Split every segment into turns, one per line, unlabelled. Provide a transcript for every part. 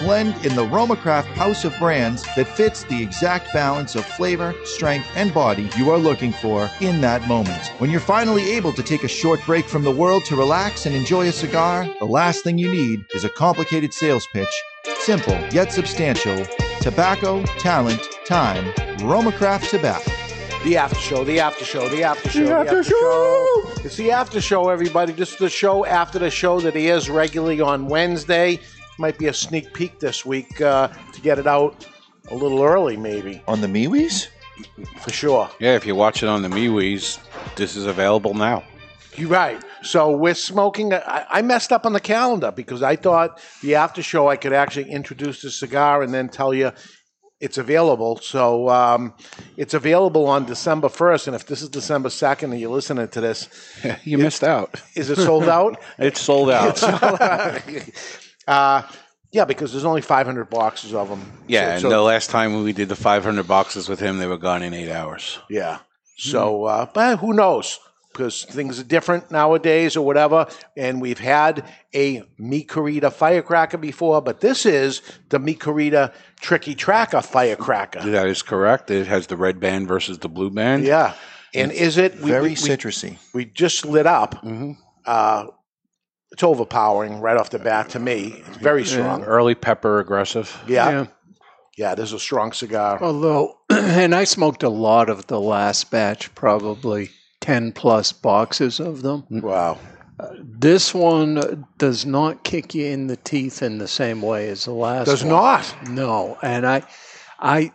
blend in the Romacraft house of brands that fits the exact balance of flavor, strength, and body you are looking for in that moment. When you're finally able to take a short break from the world to relax and enjoy a cigar, the last thing you need is a complicated sales pitch. Simple yet substantial. Tobacco, talent, time. Romacraft Tobacco.
The after show, the after show, the after show, the after, show. It's the after show, everybody. This is the show after the show that airs regularly on Wednesday. Might be a sneak peek this week uh, to get it out a little early, maybe
On the MeWe's?
for sure.
Yeah, if you watch it on the MeWe's, this is available now.
You're right. So we're smoking. I, I messed up on the calendar because I thought the after show I could actually introduce the cigar and then tell you it's available. So um, it's available on December 1st. And if this is December 2nd and you're listening to this,
you missed out.
is it sold out?
It's sold out.
uh, yeah, because there's only 500 boxes of them.
yeah,
So-
and
so-
the last time we did the 500 boxes with him, they were gone in eight hours.
Yeah. So, uh, but who knows? Because things are different nowadays or whatever. And we've had a Mi Querida firecracker before, but this is the Mikarita Triqui Traca firecracker.
That is correct. It has the red band versus the blue band.
Yeah. And is it we,
Very
we, we,
citrusy.
we just lit up?
Mhm.
Uh, it's overpowering right off the bat to me. It's very strong.
Early pepper aggressive.
Yeah.
Yeah.
Yeah, this is a strong cigar.
Although, and I smoked a lot of the last batch, probably 10 plus boxes of them. Mm.
Wow.
Uh, this one does not kick you in the teeth in the same way as the last
Does
one.
not.
No. And I, I,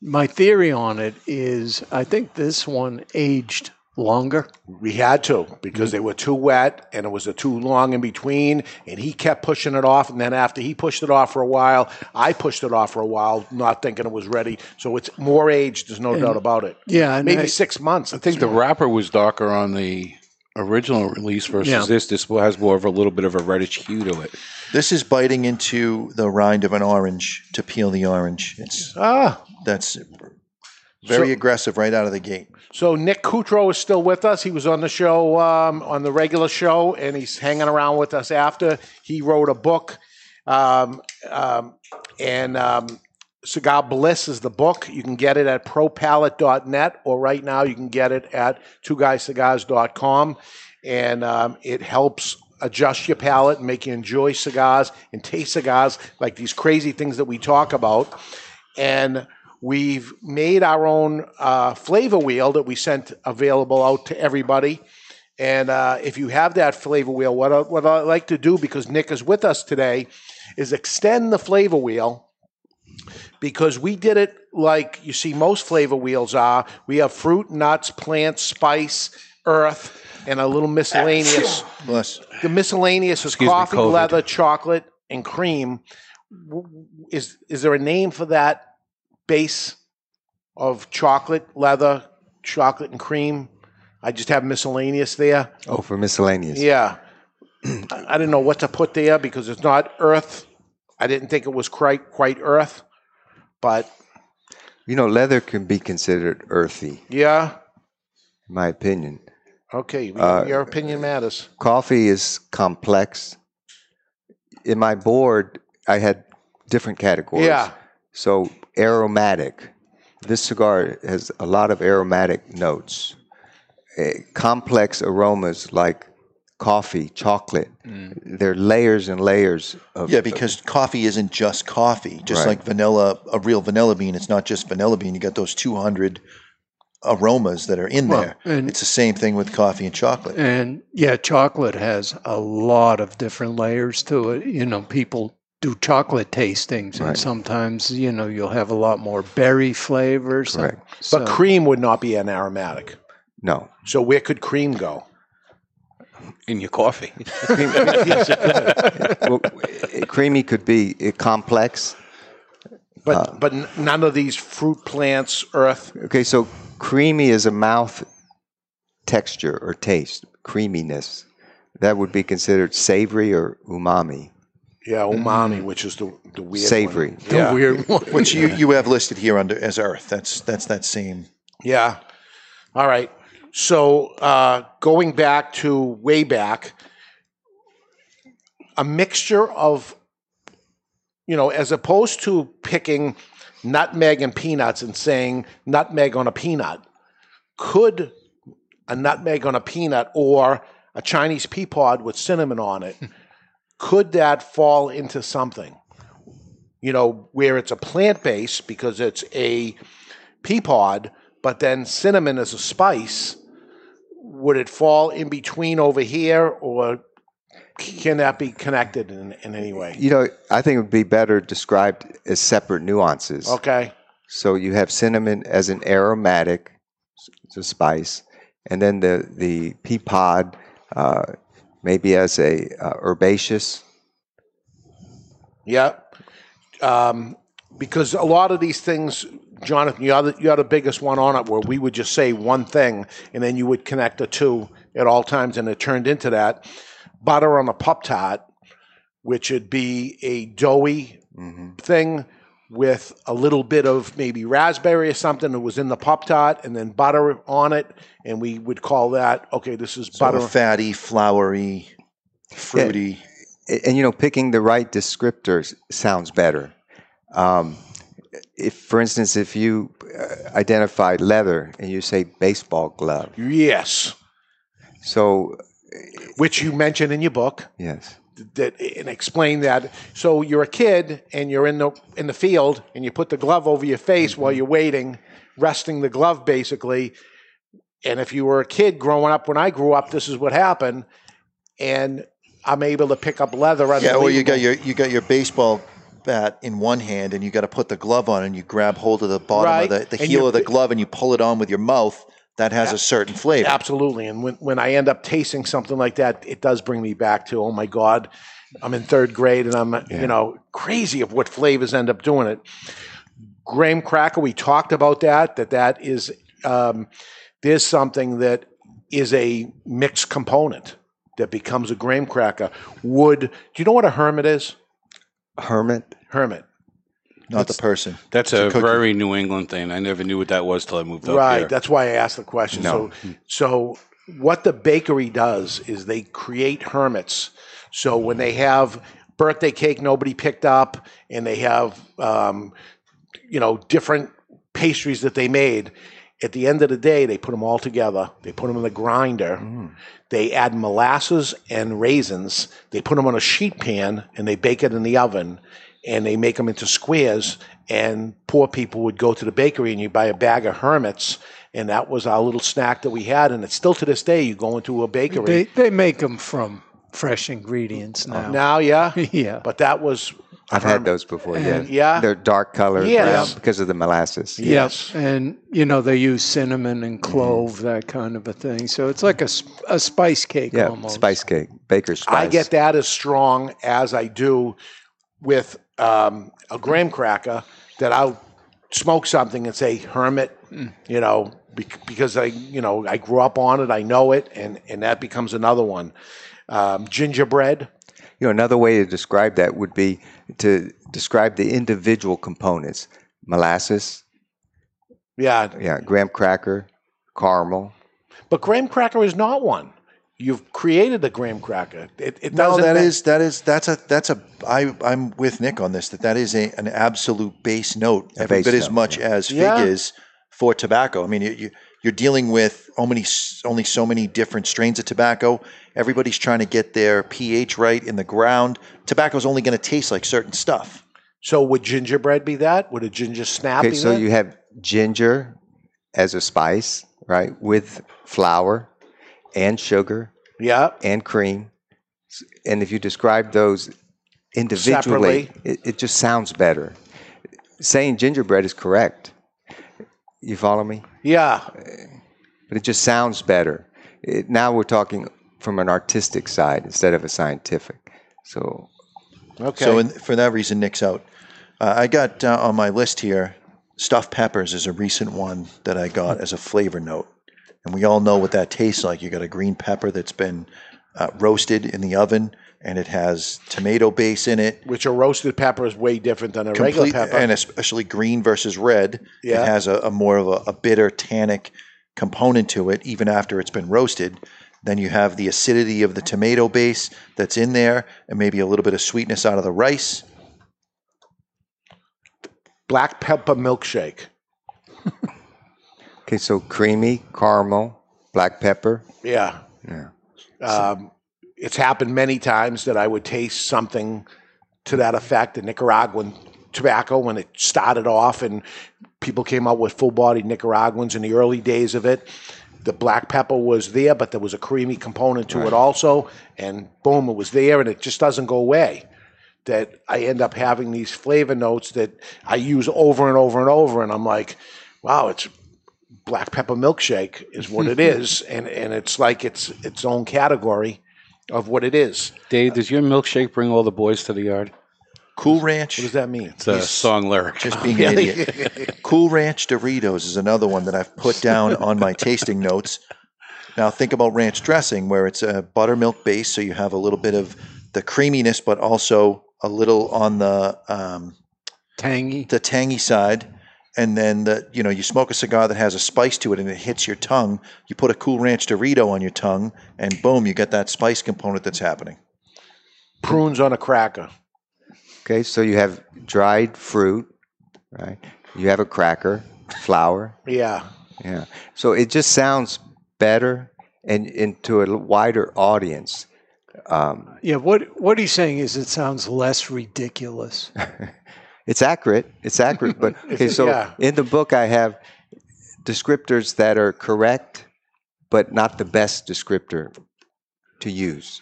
my theory on it is I think this one aged longer.
We had to because they were too wet and it was a too long in between. And he kept pushing it off. And then after he pushed it off for a while, I pushed it off for a while, not thinking it was ready. So it's more aged. There's no doubt about it.
Yeah.
Maybe
I-
six months.
I think the wrapper was darker on the original release versus
Yeah.
this. This has more of a little bit of a reddish hue to it.
This is biting into the rind of an orange to peel the orange. It's
ah.
that's very
So-
aggressive right out of the gate.
So Nick Cutro is still with us. He was on the show, um, on the regular show, and he's hanging around with us after. He wrote a book, um, um, and um, Cigar Bliss is the book. You can get it at propalette.net, or right now you can get it at two twoguyscigars.com, and um, it helps adjust your palate and make you enjoy cigars and taste cigars like these crazy things that we talk about. And we've made our own uh, flavor wheel that we sent available out to everybody. And uh, if you have that flavor wheel, what I, what I like to do, because Nick is with us today, is extend the flavor wheel because we did it like you see most flavor wheels are. We have fruit, nuts, plants, spice, earth, and a little miscellaneous.
Bless.
The miscellaneous is
Excuse
coffee,
COVID.
leather, chocolate, and cream. W- w- Is is there a name for that base of chocolate, leather, chocolate, and cream? I just have miscellaneous there.
Oh, for miscellaneous.
Yeah, I, didn't know what to put there because it's not earth. I didn't think it was quite quite earth, but
You know, leather can be considered earthy,
yeah.
in my opinion.
Okay,
Uh,
your opinion matters.
Coffee is complex. In my board, I had different categories.
Yeah.
So, aromatic. This cigar has a lot of aromatic notes. Eh, complex aromas like coffee, chocolate. There are layers and layers of.
Yeah, because coffee isn't just coffee. Just
Right.
like vanilla, a real vanilla bean, it's not just vanilla bean. You got those 200 aromas that are in
Well,
there.
and-
it's the same thing with coffee and chocolate.
And yeah, chocolate has a lot of different layers to it. You know, people do chocolate tastings, and
Right.
sometimes you know you'll have a lot more berry flavors. So,
Correct.
so-
But cream would not be an aromatic.
No.
So where could cream go?
in your coffee.
Cream- well, eh, creamy could be eh, complex.
But
Uh,
but none of these fruit plants, earth.
Okay, so creamy is a mouth texture or taste, creaminess. That would be considered savory or umami.
Yeah, umami, which is the the weird one.
Savory.
the
Yeah.
weird one.
Which you, you have listed here under as earth. That's that's that same.
Yeah. All right. So uh, going back to way back, a mixture of, you know, as opposed to picking nutmeg and peanuts and saying nutmeg on a peanut, could a nutmeg on a peanut or a Chinese pea pod with cinnamon on it, could that fall into something? You know, where it's a plant base because it's a pea pod, but then cinnamon as a spice, would it fall in between over here, or can that be connected in, in any way?
You know, I think it would be better described as separate nuances.
Okay.
So you have cinnamon as an aromatic, it's a spice, and then the the pea pod uh, maybe as a uh, herbaceous.
Yeah. Um, because a lot of these things, Jonathan, you're the, you're the biggest one on it where we would just say one thing and then you would connect the two at all times, and it turned into that. Butter on a Pop Tart, which would be a doughy thing with a little bit of maybe raspberry or something that was in the Pop Tart, and then butter on it, and we would call that, okay, this is
So
butter.
fatty, floury, fruity.
A- And, you know, picking the right descriptors sounds better. Um, if, for instance, if you uh, identify leather and you say baseball glove,
yes.
so
Which you mentioned in your book.
yes,
that and explain that. So you're a kid and you're in the in the field and you put the glove over your face while you're waiting, resting the glove basically. And if you were a kid growing up when I grew up, this is what happened. And I'm able to pick up leather.
Yeah, well, you got your you got your baseball bat in one hand, and you got to put the glove on, and you grab hold of the bottom
Right,
of the, the heel of the glove, and you pull it on with your mouth. That has a certain flavor.
Absolutely. And when, when I end up tasting something like that, it does bring me back to, oh my God, I'm in third grade and I'm, you know, crazy of what flavors end up doing it. Graham cracker, we talked about that, that that is, um, there's something that is a mixed component that becomes a graham cracker. Would, do you know what a hermit is?
hermit.
Hermit.
Not the person.
That's
It's a
a, very New England thing. I never knew what that was till I moved up
Right.
here.
That's why I asked the question.
No.
So, so what the bakery does is they create hermits. So when they have birthday cake nobody picked up, and they have, um, you know, different pastries that they made. At the end of the day, they put them all together. They put them in the grinder. They add molasses and raisins. They put them on a sheet pan and they bake it in the oven. And they make them into squares. And poor people would go to the bakery and you buy a bag of hermits. And that was our little snack that we had. And it's still to this day. You go into a bakery
They they make them from fresh ingredients now.
now, yeah,
yeah.
but that was
I've had those before. Yeah,
Yeah.
they're dark color
Yes.
brown because of the molasses.
yes.
And you know they use cinnamon and clove, mm-hmm. that kind of a thing. So it's like a, a spice cake
Yeah,
almost.
spice cake, baker's spice.
I get that as strong as I do with um, a graham cracker that I'll smoke something and say hermit, you know, bec- because I, you know, I grew up on it, I know it, and and that becomes another one. Um, gingerbread,
You know, another way to describe that would be to describe the individual components: molasses,
yeah,
yeah, graham cracker, caramel.
but graham cracker is not one. You've created the graham cracker. It, it
No,
doesn't.
that
ma-
is that is that's a that's a I I'm with Nick on this. That that is a, an absolute base note, every
base
bit as
note,
much as fig
Yeah.
is for tobacco. I mean, you, you you're dealing with only s- only so many different strains of tobacco. Everybody's trying to get their pH right in the ground. Tobacco's only going to taste like certain stuff.
So would gingerbread be that? Would a ginger snap
Okay,
be
so
that?
you have ginger as a spice, right, with flour and sugar
yeah.
and cream. And if you describe those individually, it, it just sounds better. Saying gingerbread is correct. You follow me?
Yeah,
But it just sounds better. It, now we're talking from an artistic side instead of a scientific. So
okay.
So in, for that reason, Nick's out. Uh, I got uh, on my list here. Stuffed peppers is a recent one that I got as a flavor note, and we all know what that tastes like. You got a green pepper that's been uh, roasted in the oven, and it has tomato base in it.
Which a roasted pepper is way different than a regular pepper.
and especially green versus red.
Yeah.
It has a, a more of a, a bitter tannic component to it, even after it's been roasted. Then you have the acidity of the tomato base that's in there, and maybe a little bit of sweetness out of the rice.
Black pepper milkshake.
okay, so creamy, caramel, black pepper.
Yeah.
Yeah.
Um, it's happened many times that I would taste something to that effect. The Nicaraguan tobacco when it started off, and people came out with full-bodied Nicaraguans in the early days of it. The black pepper was there, but there was a creamy component to it also, and boom, it was there, and it just doesn't go away. That I end up having these flavor notes that I use over and over and over, and I'm like, wow, it's black pepper milkshake is what it is, and and it's like it's its own category of what it is.
Dave, does your milkshake bring all the boys to the yard?
Cool Ranch.
What does that mean?
It's a song lyric.
Just being an idiot. Cool Ranch Doritos is another one that I've put down on my tasting notes. Now think about ranch dressing, where it's a buttermilk base, so you have a little bit of the creaminess, but also a little on the um,
Tangy.
the tangy side. And then the you know you smoke a cigar that has a spice to it and it hits your tongue. You put a Cool Ranch Dorito on your tongue, and boom, you get that spice component that's happening.
Prunes on a cracker.
Okay, so you have dried fruit, right? You have a cracker, flour.
Yeah.
Yeah. So it just sounds better and, and to a wider audience. Um,
Yeah, what what he's saying is it sounds less ridiculous.
it's accurate. It's accurate. But okay, so
Yeah.
in the book, I have descriptors that are correct, but not the best descriptor to use.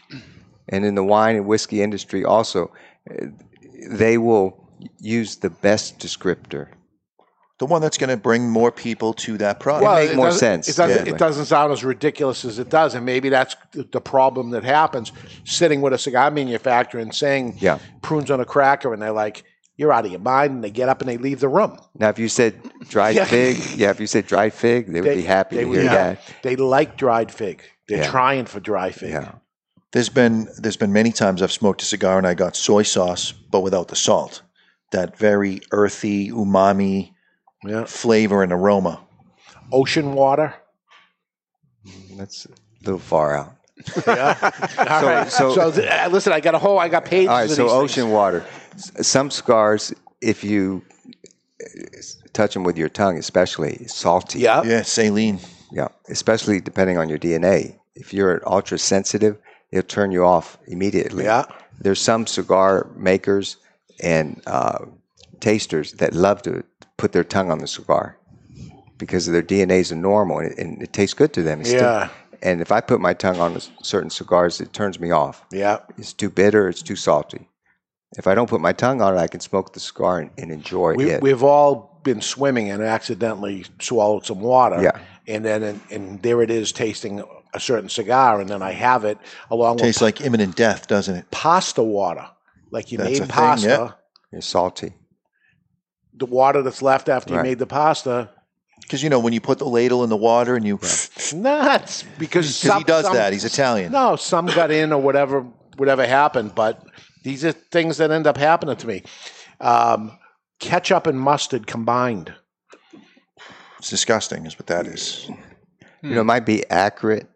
And in the wine and whiskey industry, also, they will use the best descriptor.
The one that's going to bring more people to that product.
Well, make
it
more
doesn't-
sense.
It doesn't,
Yeah.
it doesn't sound as ridiculous as it does, and maybe that's the problem that happens. Sitting with a cigar manufacturer and saying
Yeah.
prunes on a cracker, and they're like, "You're out of your mind," and they get up and they leave the room.
Now, if you said dried
Yeah.
fig, yeah, if you said dried fig, they would be happy to hear
yeah.
that.
They like dried fig. They're
Yeah.
trying for dry fig.
Yeah.
There's been there's been many times I've smoked a cigar and I got soy sauce, but without the salt. That very earthy umami flavor and aroma.
Ocean water.
That's a little far out.
Yeah. All
So-
right.
so-
So, uh, listen, I got a whole. I got pages.
All right, so ocean
things.
water. S- Some cigars, if you uh, touch them with your tongue, especially salty.
Yeah.
Yeah, saline.
Yeah, especially depending on your DNA. If you're ultra sensitive, it'll turn you off immediately.
Yeah.
There's some cigar makers and uh, tasters that love to put their tongue on the cigar because their DNAs are normal and it, and it tastes good to them. It's still-
Yeah.
and if I put my tongue on s- certain cigars, it turns me off.
Yeah.
It's too bitter. It's too salty. If I don't put my tongue on it, I can smoke the cigar and, and enjoy
We,
it.
We've all been swimming and accidentally swallowed some water.
Yeah.
And then, and, and there it is, tasting a certain cigar, and then I have it along with
Tastes
with
like imminent death, doesn't it?
pasta water. Like you
That's a
made
thing,
pasta,
yeah.
It's salty.
the water that's left after you
Right.
made the pasta.
Because you know when you put the ladle in the water and you,
Nuts, because
because
some-
he does
some-
that. He's Italian.
No, some got in or whatever, whatever happened. But these are things that end up happening to me. Um, ketchup and mustard combined.
It's disgusting, is what that is.
You know, it might be accurate,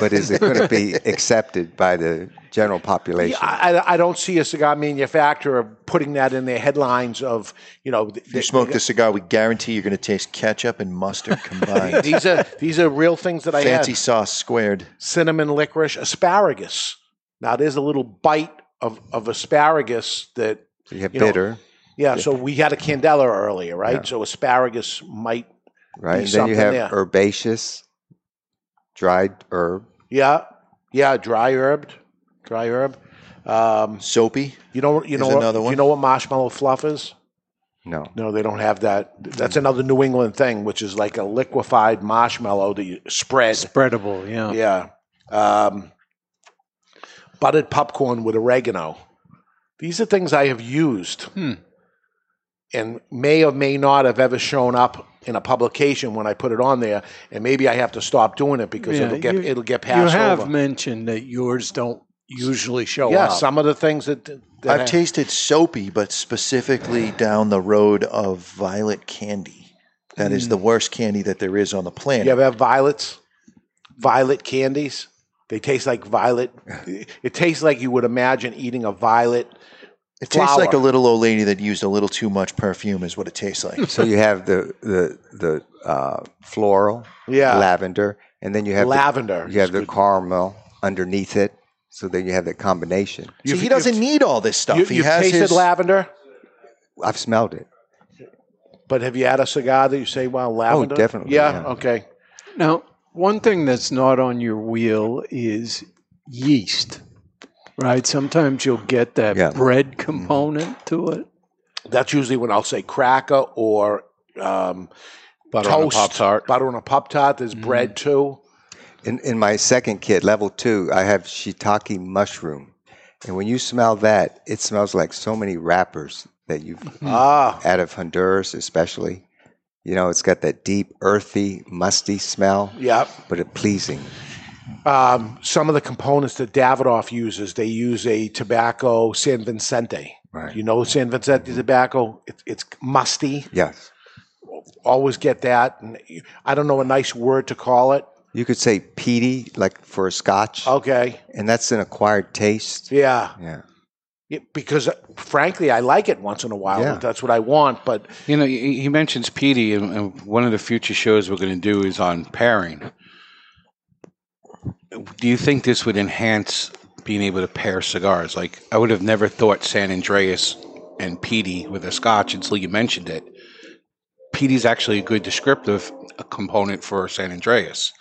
but is it going to be accepted by the general population?
Yeah, I, I- I don't see a cigar manufacturer putting that in their headlines of you know.
If you smoke this cigar, we guarantee you're going to taste ketchup and mustard combined.
these are these are real things that I
Fancy
had.
sauce squared.
Cinnamon, licorice, asparagus. Now there's a little bite of, of asparagus that
So you have
you know,
bitter,
yeah. So we had a candela earlier, right?
Yeah.
So asparagus might
right?
be
And then you have
there.
herbaceous, dried herb.
Yeah, yeah, dry herbed, dry herb. Um,
Soapy.
you know, you
Is
know, what,
another one?
you know what marshmallow fluff is?
No.
No, they don't have that. That's another New England thing, which is like a liquefied marshmallow that you spread.
Spreadable, yeah.
Yeah. Um, buttered popcorn with oregano. These are things I have used
Hmm.
and may or may not have ever shown up in a publication when I put it on there. And maybe I have to stop doing it because
Yeah,
it'll get
you-
it'll get passed.
You have
over.
mentioned that yours don't usually show
yeah,
up.
some of the things that, that
I've
ha-
tasted soapy, but specifically down the road of violet candy. That is the worst candy that there is on the planet.
You ever have violets? Violet candies? They taste like violet. It tastes like you would imagine eating a violet.
it tastes like a little old lady that used a little too much perfume, is what it tastes like.
So you have the the the uh, floral,
Yeah.
lavender, and then you have
Lavender.
The, you have the caramel underneath it. So then you have that combination.
See,
You've-
he doesn't need all this stuff.
You,
he
you've
has
tasted
his
lavender,
I've smelled it.
but have you had a cigar that you say, "Wow, lavender"?
Oh, definitely,
Yeah.
yeah.
Okay.
Now, one thing that's not on your wheel is yeast, right? Sometimes you'll get that
Yeah.
bread component to it.
That's usually when I'll say cracker or um,
Butter on a
toast,
Pop Tart.
butter on a pop tart. There's bread too.
In in my second kit, level two, I have shiitake mushroom, and when you smell that, it smells like so many wrappers that you've
Ah,
out of Honduras, especially. You know, it's got that deep, earthy, musty smell,
yeah.
but it pleasing.
Um, some of the components that Davidoff uses, they use a tobacco San Vicente.
Right.
You know San Vicente tobacco? It, it's musty.
Yes.
Always get that. And I don't know a nice word to call it.
You could say peaty, like for a scotch,
Okay.
and that's an acquired taste.
Yeah.
Yeah.
Yeah, because uh, frankly, I like it once in a while.
Yeah.
That's what I want. But
You know, he he mentions peaty, and, and one of the future shows we're going to do is on pairing. Do you think this would enhance being able to pair cigars? Like, I would have never thought San Andreas and peaty with a Scotch until you mentioned it. Peaty's actually a good descriptive uh, component for San Andreas.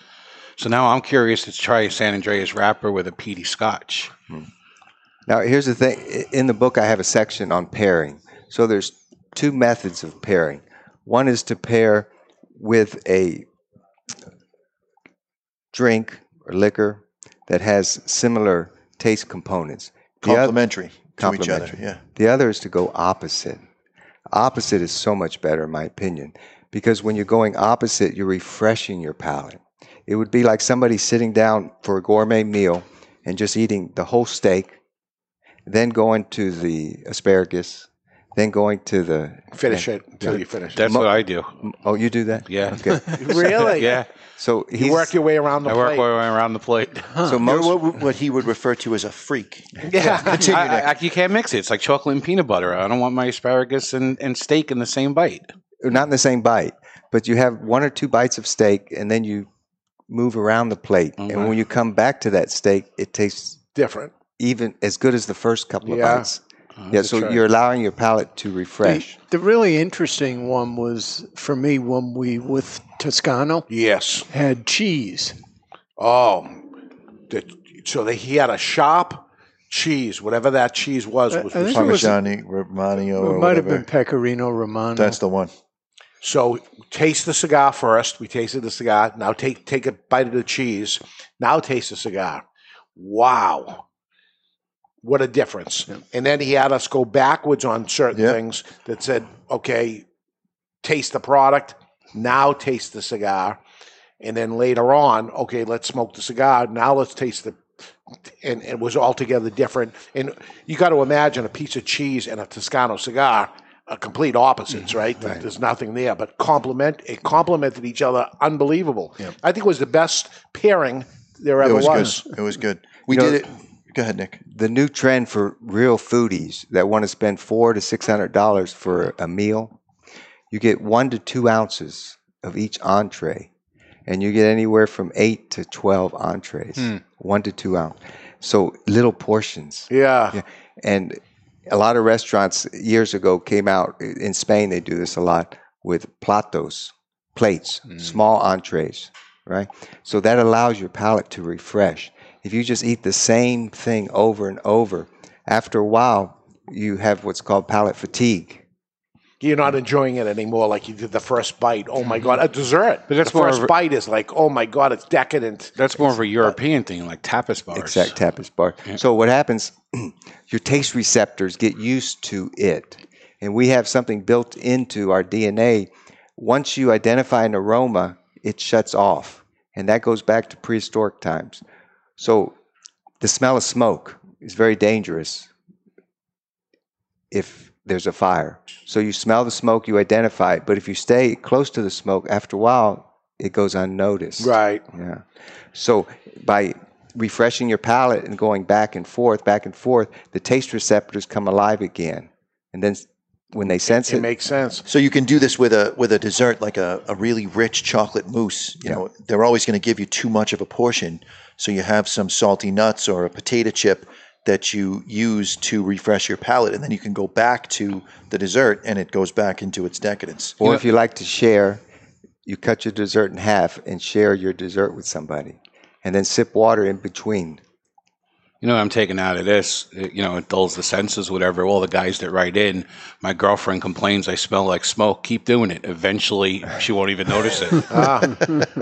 So now I'm curious to try a San Andreas wrapper with a peaty Scotch.
Now, here's the thing. In the book, I have a section on pairing. So there's two methods of pairing. One is to pair with a drink or liquor that has similar taste components. The
complementary each other.
Complementary.
Yeah.
The other is to go opposite. Opposite is so much better, in my opinion, because when you're going opposite, you're refreshing your palate. It would be like somebody sitting down for a gourmet meal and just eating the whole steak, then going to the asparagus, then going to the.
finish it until you finish.
That's what I do.
Oh, you do that?
Yeah.
Okay.
Really?
Yeah.
So he's,
You work your way around the plate.
I work my way around the plate.
so most
what, what he would refer to as a freak.
yeah.
Continue,
I, I, you can't mix it. It's like chocolate and peanut butter. I don't want my asparagus and, and steak in the same bite.
not in the same bite, but you have one or two bites of steak, and then you move around the plate,
Okay.
and when you come back to that steak, it tastes
Different.
Even as good as the first couple of
Yeah.
bites. Oh, yeah, so
right.
you're allowing your palate to refresh.
The, the really interesting one was for me when we with Toscano
Yes.
had cheese.
Oh, the, so they, he had a shop cheese, whatever that cheese was. Was
I think it was-
Parmigiani, Romano, or
It might have been Pecorino Romano.
That's the one.
So taste the cigar first. We tasted the cigar. Now take take a bite of the cheese. Now taste the cigar. Wow. What a difference. And then he had us go backwards on certain
Yeah.
things that said, okay, taste the product. Now taste the cigar. And then later on, okay, let's smoke the cigar. Now let's taste the and it was altogether different. And you got to imagine a piece of cheese and a Toscano cigar are complete opposites, right? There- There's nothing there, but complement it complemented each other. Unbelievable. I think it was the best pairing there
It
ever
was,
was.
good. It was good. We
You know-
did it. Go ahead, Nick.
The new trend for real foodies that want to spend four to six hundred dollars for a meal, you get one to two ounces of each entree, and you get anywhere from eight to twelve entrees, hmm. one to two ounce. So little portions.
Yeah.
Yeah. And a lot of restaurants years ago came out in Spain. They do this a lot with platos, plates, hmm. small entrees, right? So that allows your palate to refresh. If you just eat the same thing over and over, after a while, you have what's called palate fatigue.
You're not enjoying it anymore like you did the first bite. Oh my god, a dessert.
But that's
the
more
first
of a-
bite is like, oh my god, it's decadent.
That's more of a European thing, like tapas bars.
Exact tapas bar. So what happens? Your taste receptors get used to it, and we have something built into our DNA. Once you identify an aroma, it shuts off, and that goes back to prehistoric times. So the smell of smoke is very dangerous if there's a fire. So you smell the smoke, you identify it, but if you stay close to the smoke, after a while, it goes unnoticed.
Right.
Yeah. So by refreshing your palate and going back and forth, back and forth, the taste receptors come alive again. And then when they sense
It
it,
makes sense.
So you can do this with a with a dessert like a, a really rich chocolate mousse. You know, they're always going to give you too much of a portion, so you have some salty nuts or a potato chip that you use to refresh your palate, and then you can go back to the dessert, and it goes back into its decadence.
or if you like to share, you cut your dessert in half and share your dessert with somebody. And then sip water in between.
You know, what I'm taking out of this. It, you know, it dulls the senses, whatever. All the guys that write in, my girlfriend complains I smell like smoke. Keep doing it. Eventually, she won't even notice it. Ah.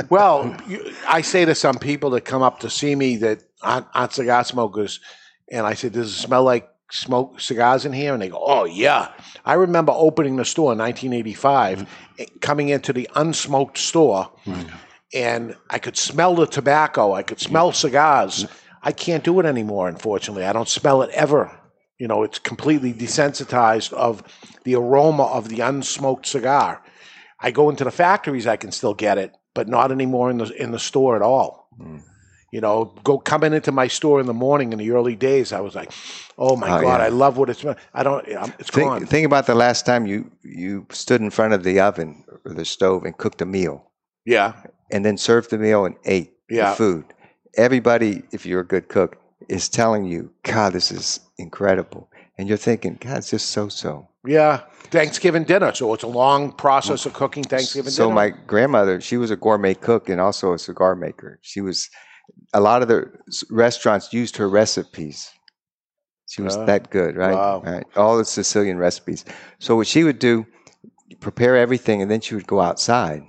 Well, you, I say to some people that come up to see me that aren't, aren't cigar smokers, and I say, "Does it smell like smoke cigars in here?" And they go, "Oh yeah." I remember opening the store in 1985, eh, coming into the unsmoked store, mm. and I could smell the tobacco. I could smell cigars. Mm. I can't do it anymore, unfortunately. I don't smell it ever. You know, it's completely desensitized of the aroma of the unsmoked cigar. I go into the factories, I can still get it, but not anymore in the in the store at all. Hmm. You know, go coming into my store in the morning in the early days, I was like, "Oh my
Oh,
god,
yeah.
I love what it smells." I don't. It's gone.
Think, think about the last time you, you stood in front of the oven or the stove and cooked a meal.
yeah,
and then served the meal and ate
Yeah.
the food. Everybody, if you're a good cook, is telling you, God, this is incredible. And you're thinking, God, it's just so so.
yeah. Thanksgiving dinner, so it's a long process of cooking Thanksgiving
So
dinner.
So my grandmother, she was a gourmet cook and also a cigar maker. She was a lot of the restaurants used her recipes. She was
Ah.
that good, right?
Wow.
right? All the Sicilian recipes. So what she would do, prepare everything, and then she would go outside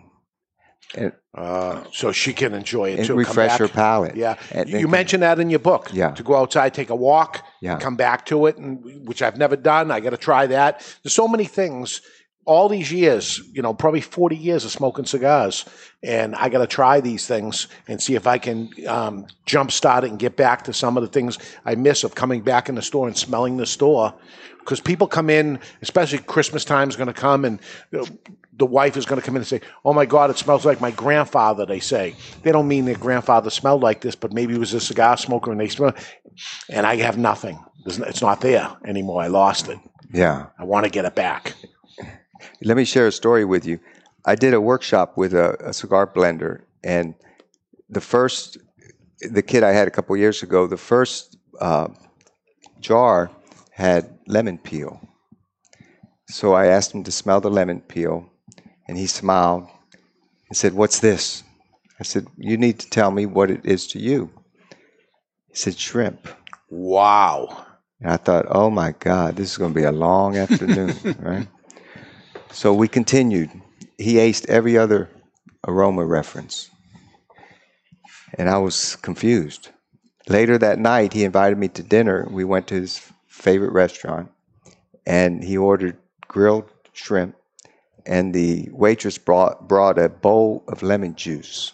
and,
uh, so she can enjoy it
and
too.
Refresh her palate.
Yeah,
And
you mentioned that in your book.
Yeah.
to go outside, take a walk,
Yeah.
come back to it, and which I've never done. I got to try that. There's so many things. All these years, you know, probably 40 years of smoking cigars, and I got to try these things and see if I can um, jumpstart it and get back to some of the things I miss of coming back in the store and smelling the store. Because people come in, especially Christmas time is going to come, and uh, the wife is going to come in and say, "Oh my God, it smells like my grandfather." They say they don't mean their grandfather smelled like this, but maybe he was a cigar smoker and they smell. And I have nothing. It's not there anymore. I lost it.
yeah.
I want to get it back.
Let me share a story with you. I did a workshop with a, a cigar blender, and the first, the kit I had a couple years ago, the first uh, jar had lemon peel. So I asked him to smell the lemon peel, and he smiled and said, What's this? I said, You need to tell me what it is to you. He said, Shrimp.
Wow.
And I thought, oh my God, this is going to be a long afternoon, right? So we continued. He aced every other aroma reference. And I was confused. Later that night, he invited me to dinner. We went to his favorite restaurant and he ordered grilled shrimp. And the waitress brought, brought a bowl of lemon juice.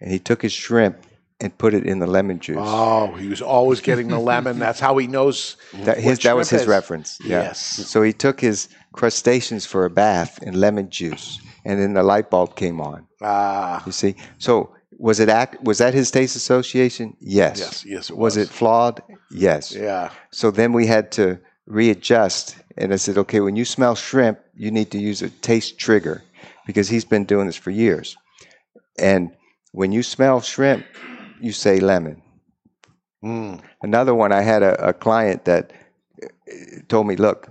And he took his shrimp and put it in the lemon juice.
Oh, he was always getting the lemon. That's how he knows.
That, his, that was his
is.
reference. Yeah.
Yes.
So he took his crustaceans for a bath in lemon juice, and then the light bulb came on.
Ah,
You see. So was it act? Was that his taste association? Yes.
Yes, yes, it
was.
was.
it flawed? Yes.
yeah.
So then we had to readjust, and I said, okay, when you smell shrimp, you need to use a taste trigger, because he's been doing this for years. And when you smell shrimp, you say lemon.
Mm.
Another one, I had a, a client that uh, told me, look,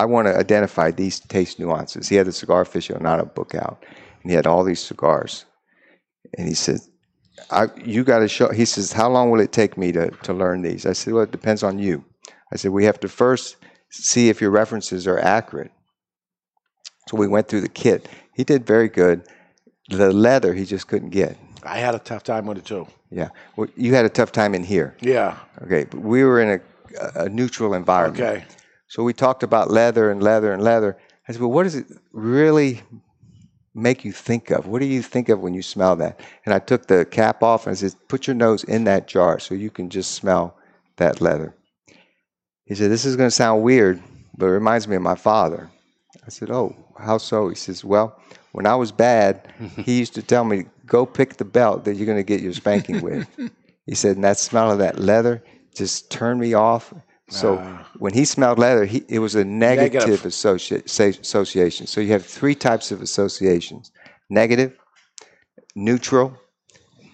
I want to identify these taste nuances. He had the Cigar Aficionado book out, and he had all these cigars. And he said, I, you got to show, he says, how long will it take me to, to learn these? I said, well, it depends on you. I said, we have to first see if your references are accurate. So we went through the kit. He did very good. The leather he just couldn't get.
I had a tough time with it too.
Yeah. Well, you had a tough time in here.
Yeah.
Okay. But we were in a, a neutral environment.
Okay.
So we talked about leather and leather and leather. I said, well, what does it really make you think of? What do you think of when you smell that? And I took the cap off and I said, put your nose in that jar so you can just smell that leather. He said, this is going to sound weird, but it reminds me of my father. I said, oh, how so? He says, well, when I was bad, he used to tell me, go pick the belt that you're going to get your spanking with. he said, and that smell of that leather just turned me off. So uh, when he smelled leather, he, it was a negative,
Negative.
sa- association. So you have three types of associations negative, neutral,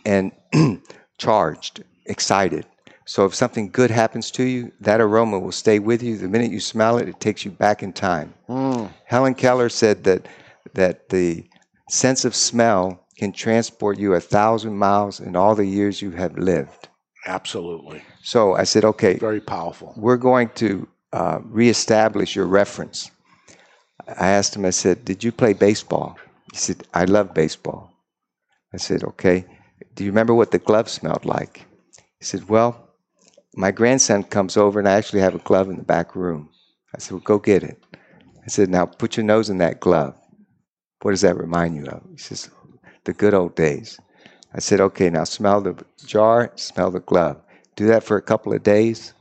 and charged, excited. So if something good happens to you, that aroma will stay with you. The minute you smell it, it takes you back in time. Hmm. Helen Keller said that that the sense of smell can transport you a thousand miles in all the years you have lived.
Absolutely.
So I said, okay,
Very powerful.
we're going to uh, reestablish your reference. I asked him, I said, Did you play baseball? He said, I love baseball. I said, Okay. Do you remember what the glove smelled like? He said, Well, my grandson comes over and I actually have a glove in the back room. I said, Well, go get it. I said, Now put your nose in that glove. What does that remind you of? He says, The good old days. I said, Okay, now smell the jar, smell the glove. Do that for a couple of days,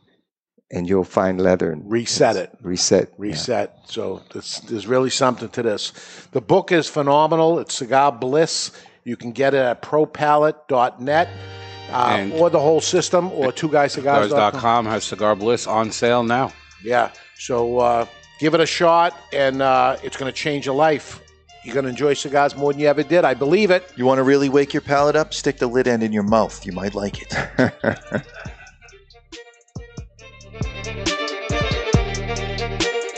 and you'll find leather and
Reset it.
reset. yeah.
Reset. So there's, there's really something to this. The book is phenomenal. It's Cigar Bliss. You can get it at propalette.net uh, or the whole system or two guyscigars.com.
Cigars.com has Cigar Bliss on sale now.
Yeah. So uh, give it a shot, and uh, it's going to change your life. You're going to enjoy cigars more than you ever did. I believe it.
You want to really wake your palate up? Stick the lid end in your mouth. You might like it.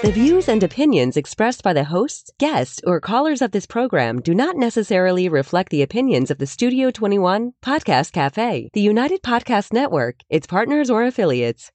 The views and opinions expressed by the hosts, guests, or callers of this program do not necessarily reflect the opinions of the Studio 21 Podcast Cafe, the United Podcast Network, its partners, or affiliates.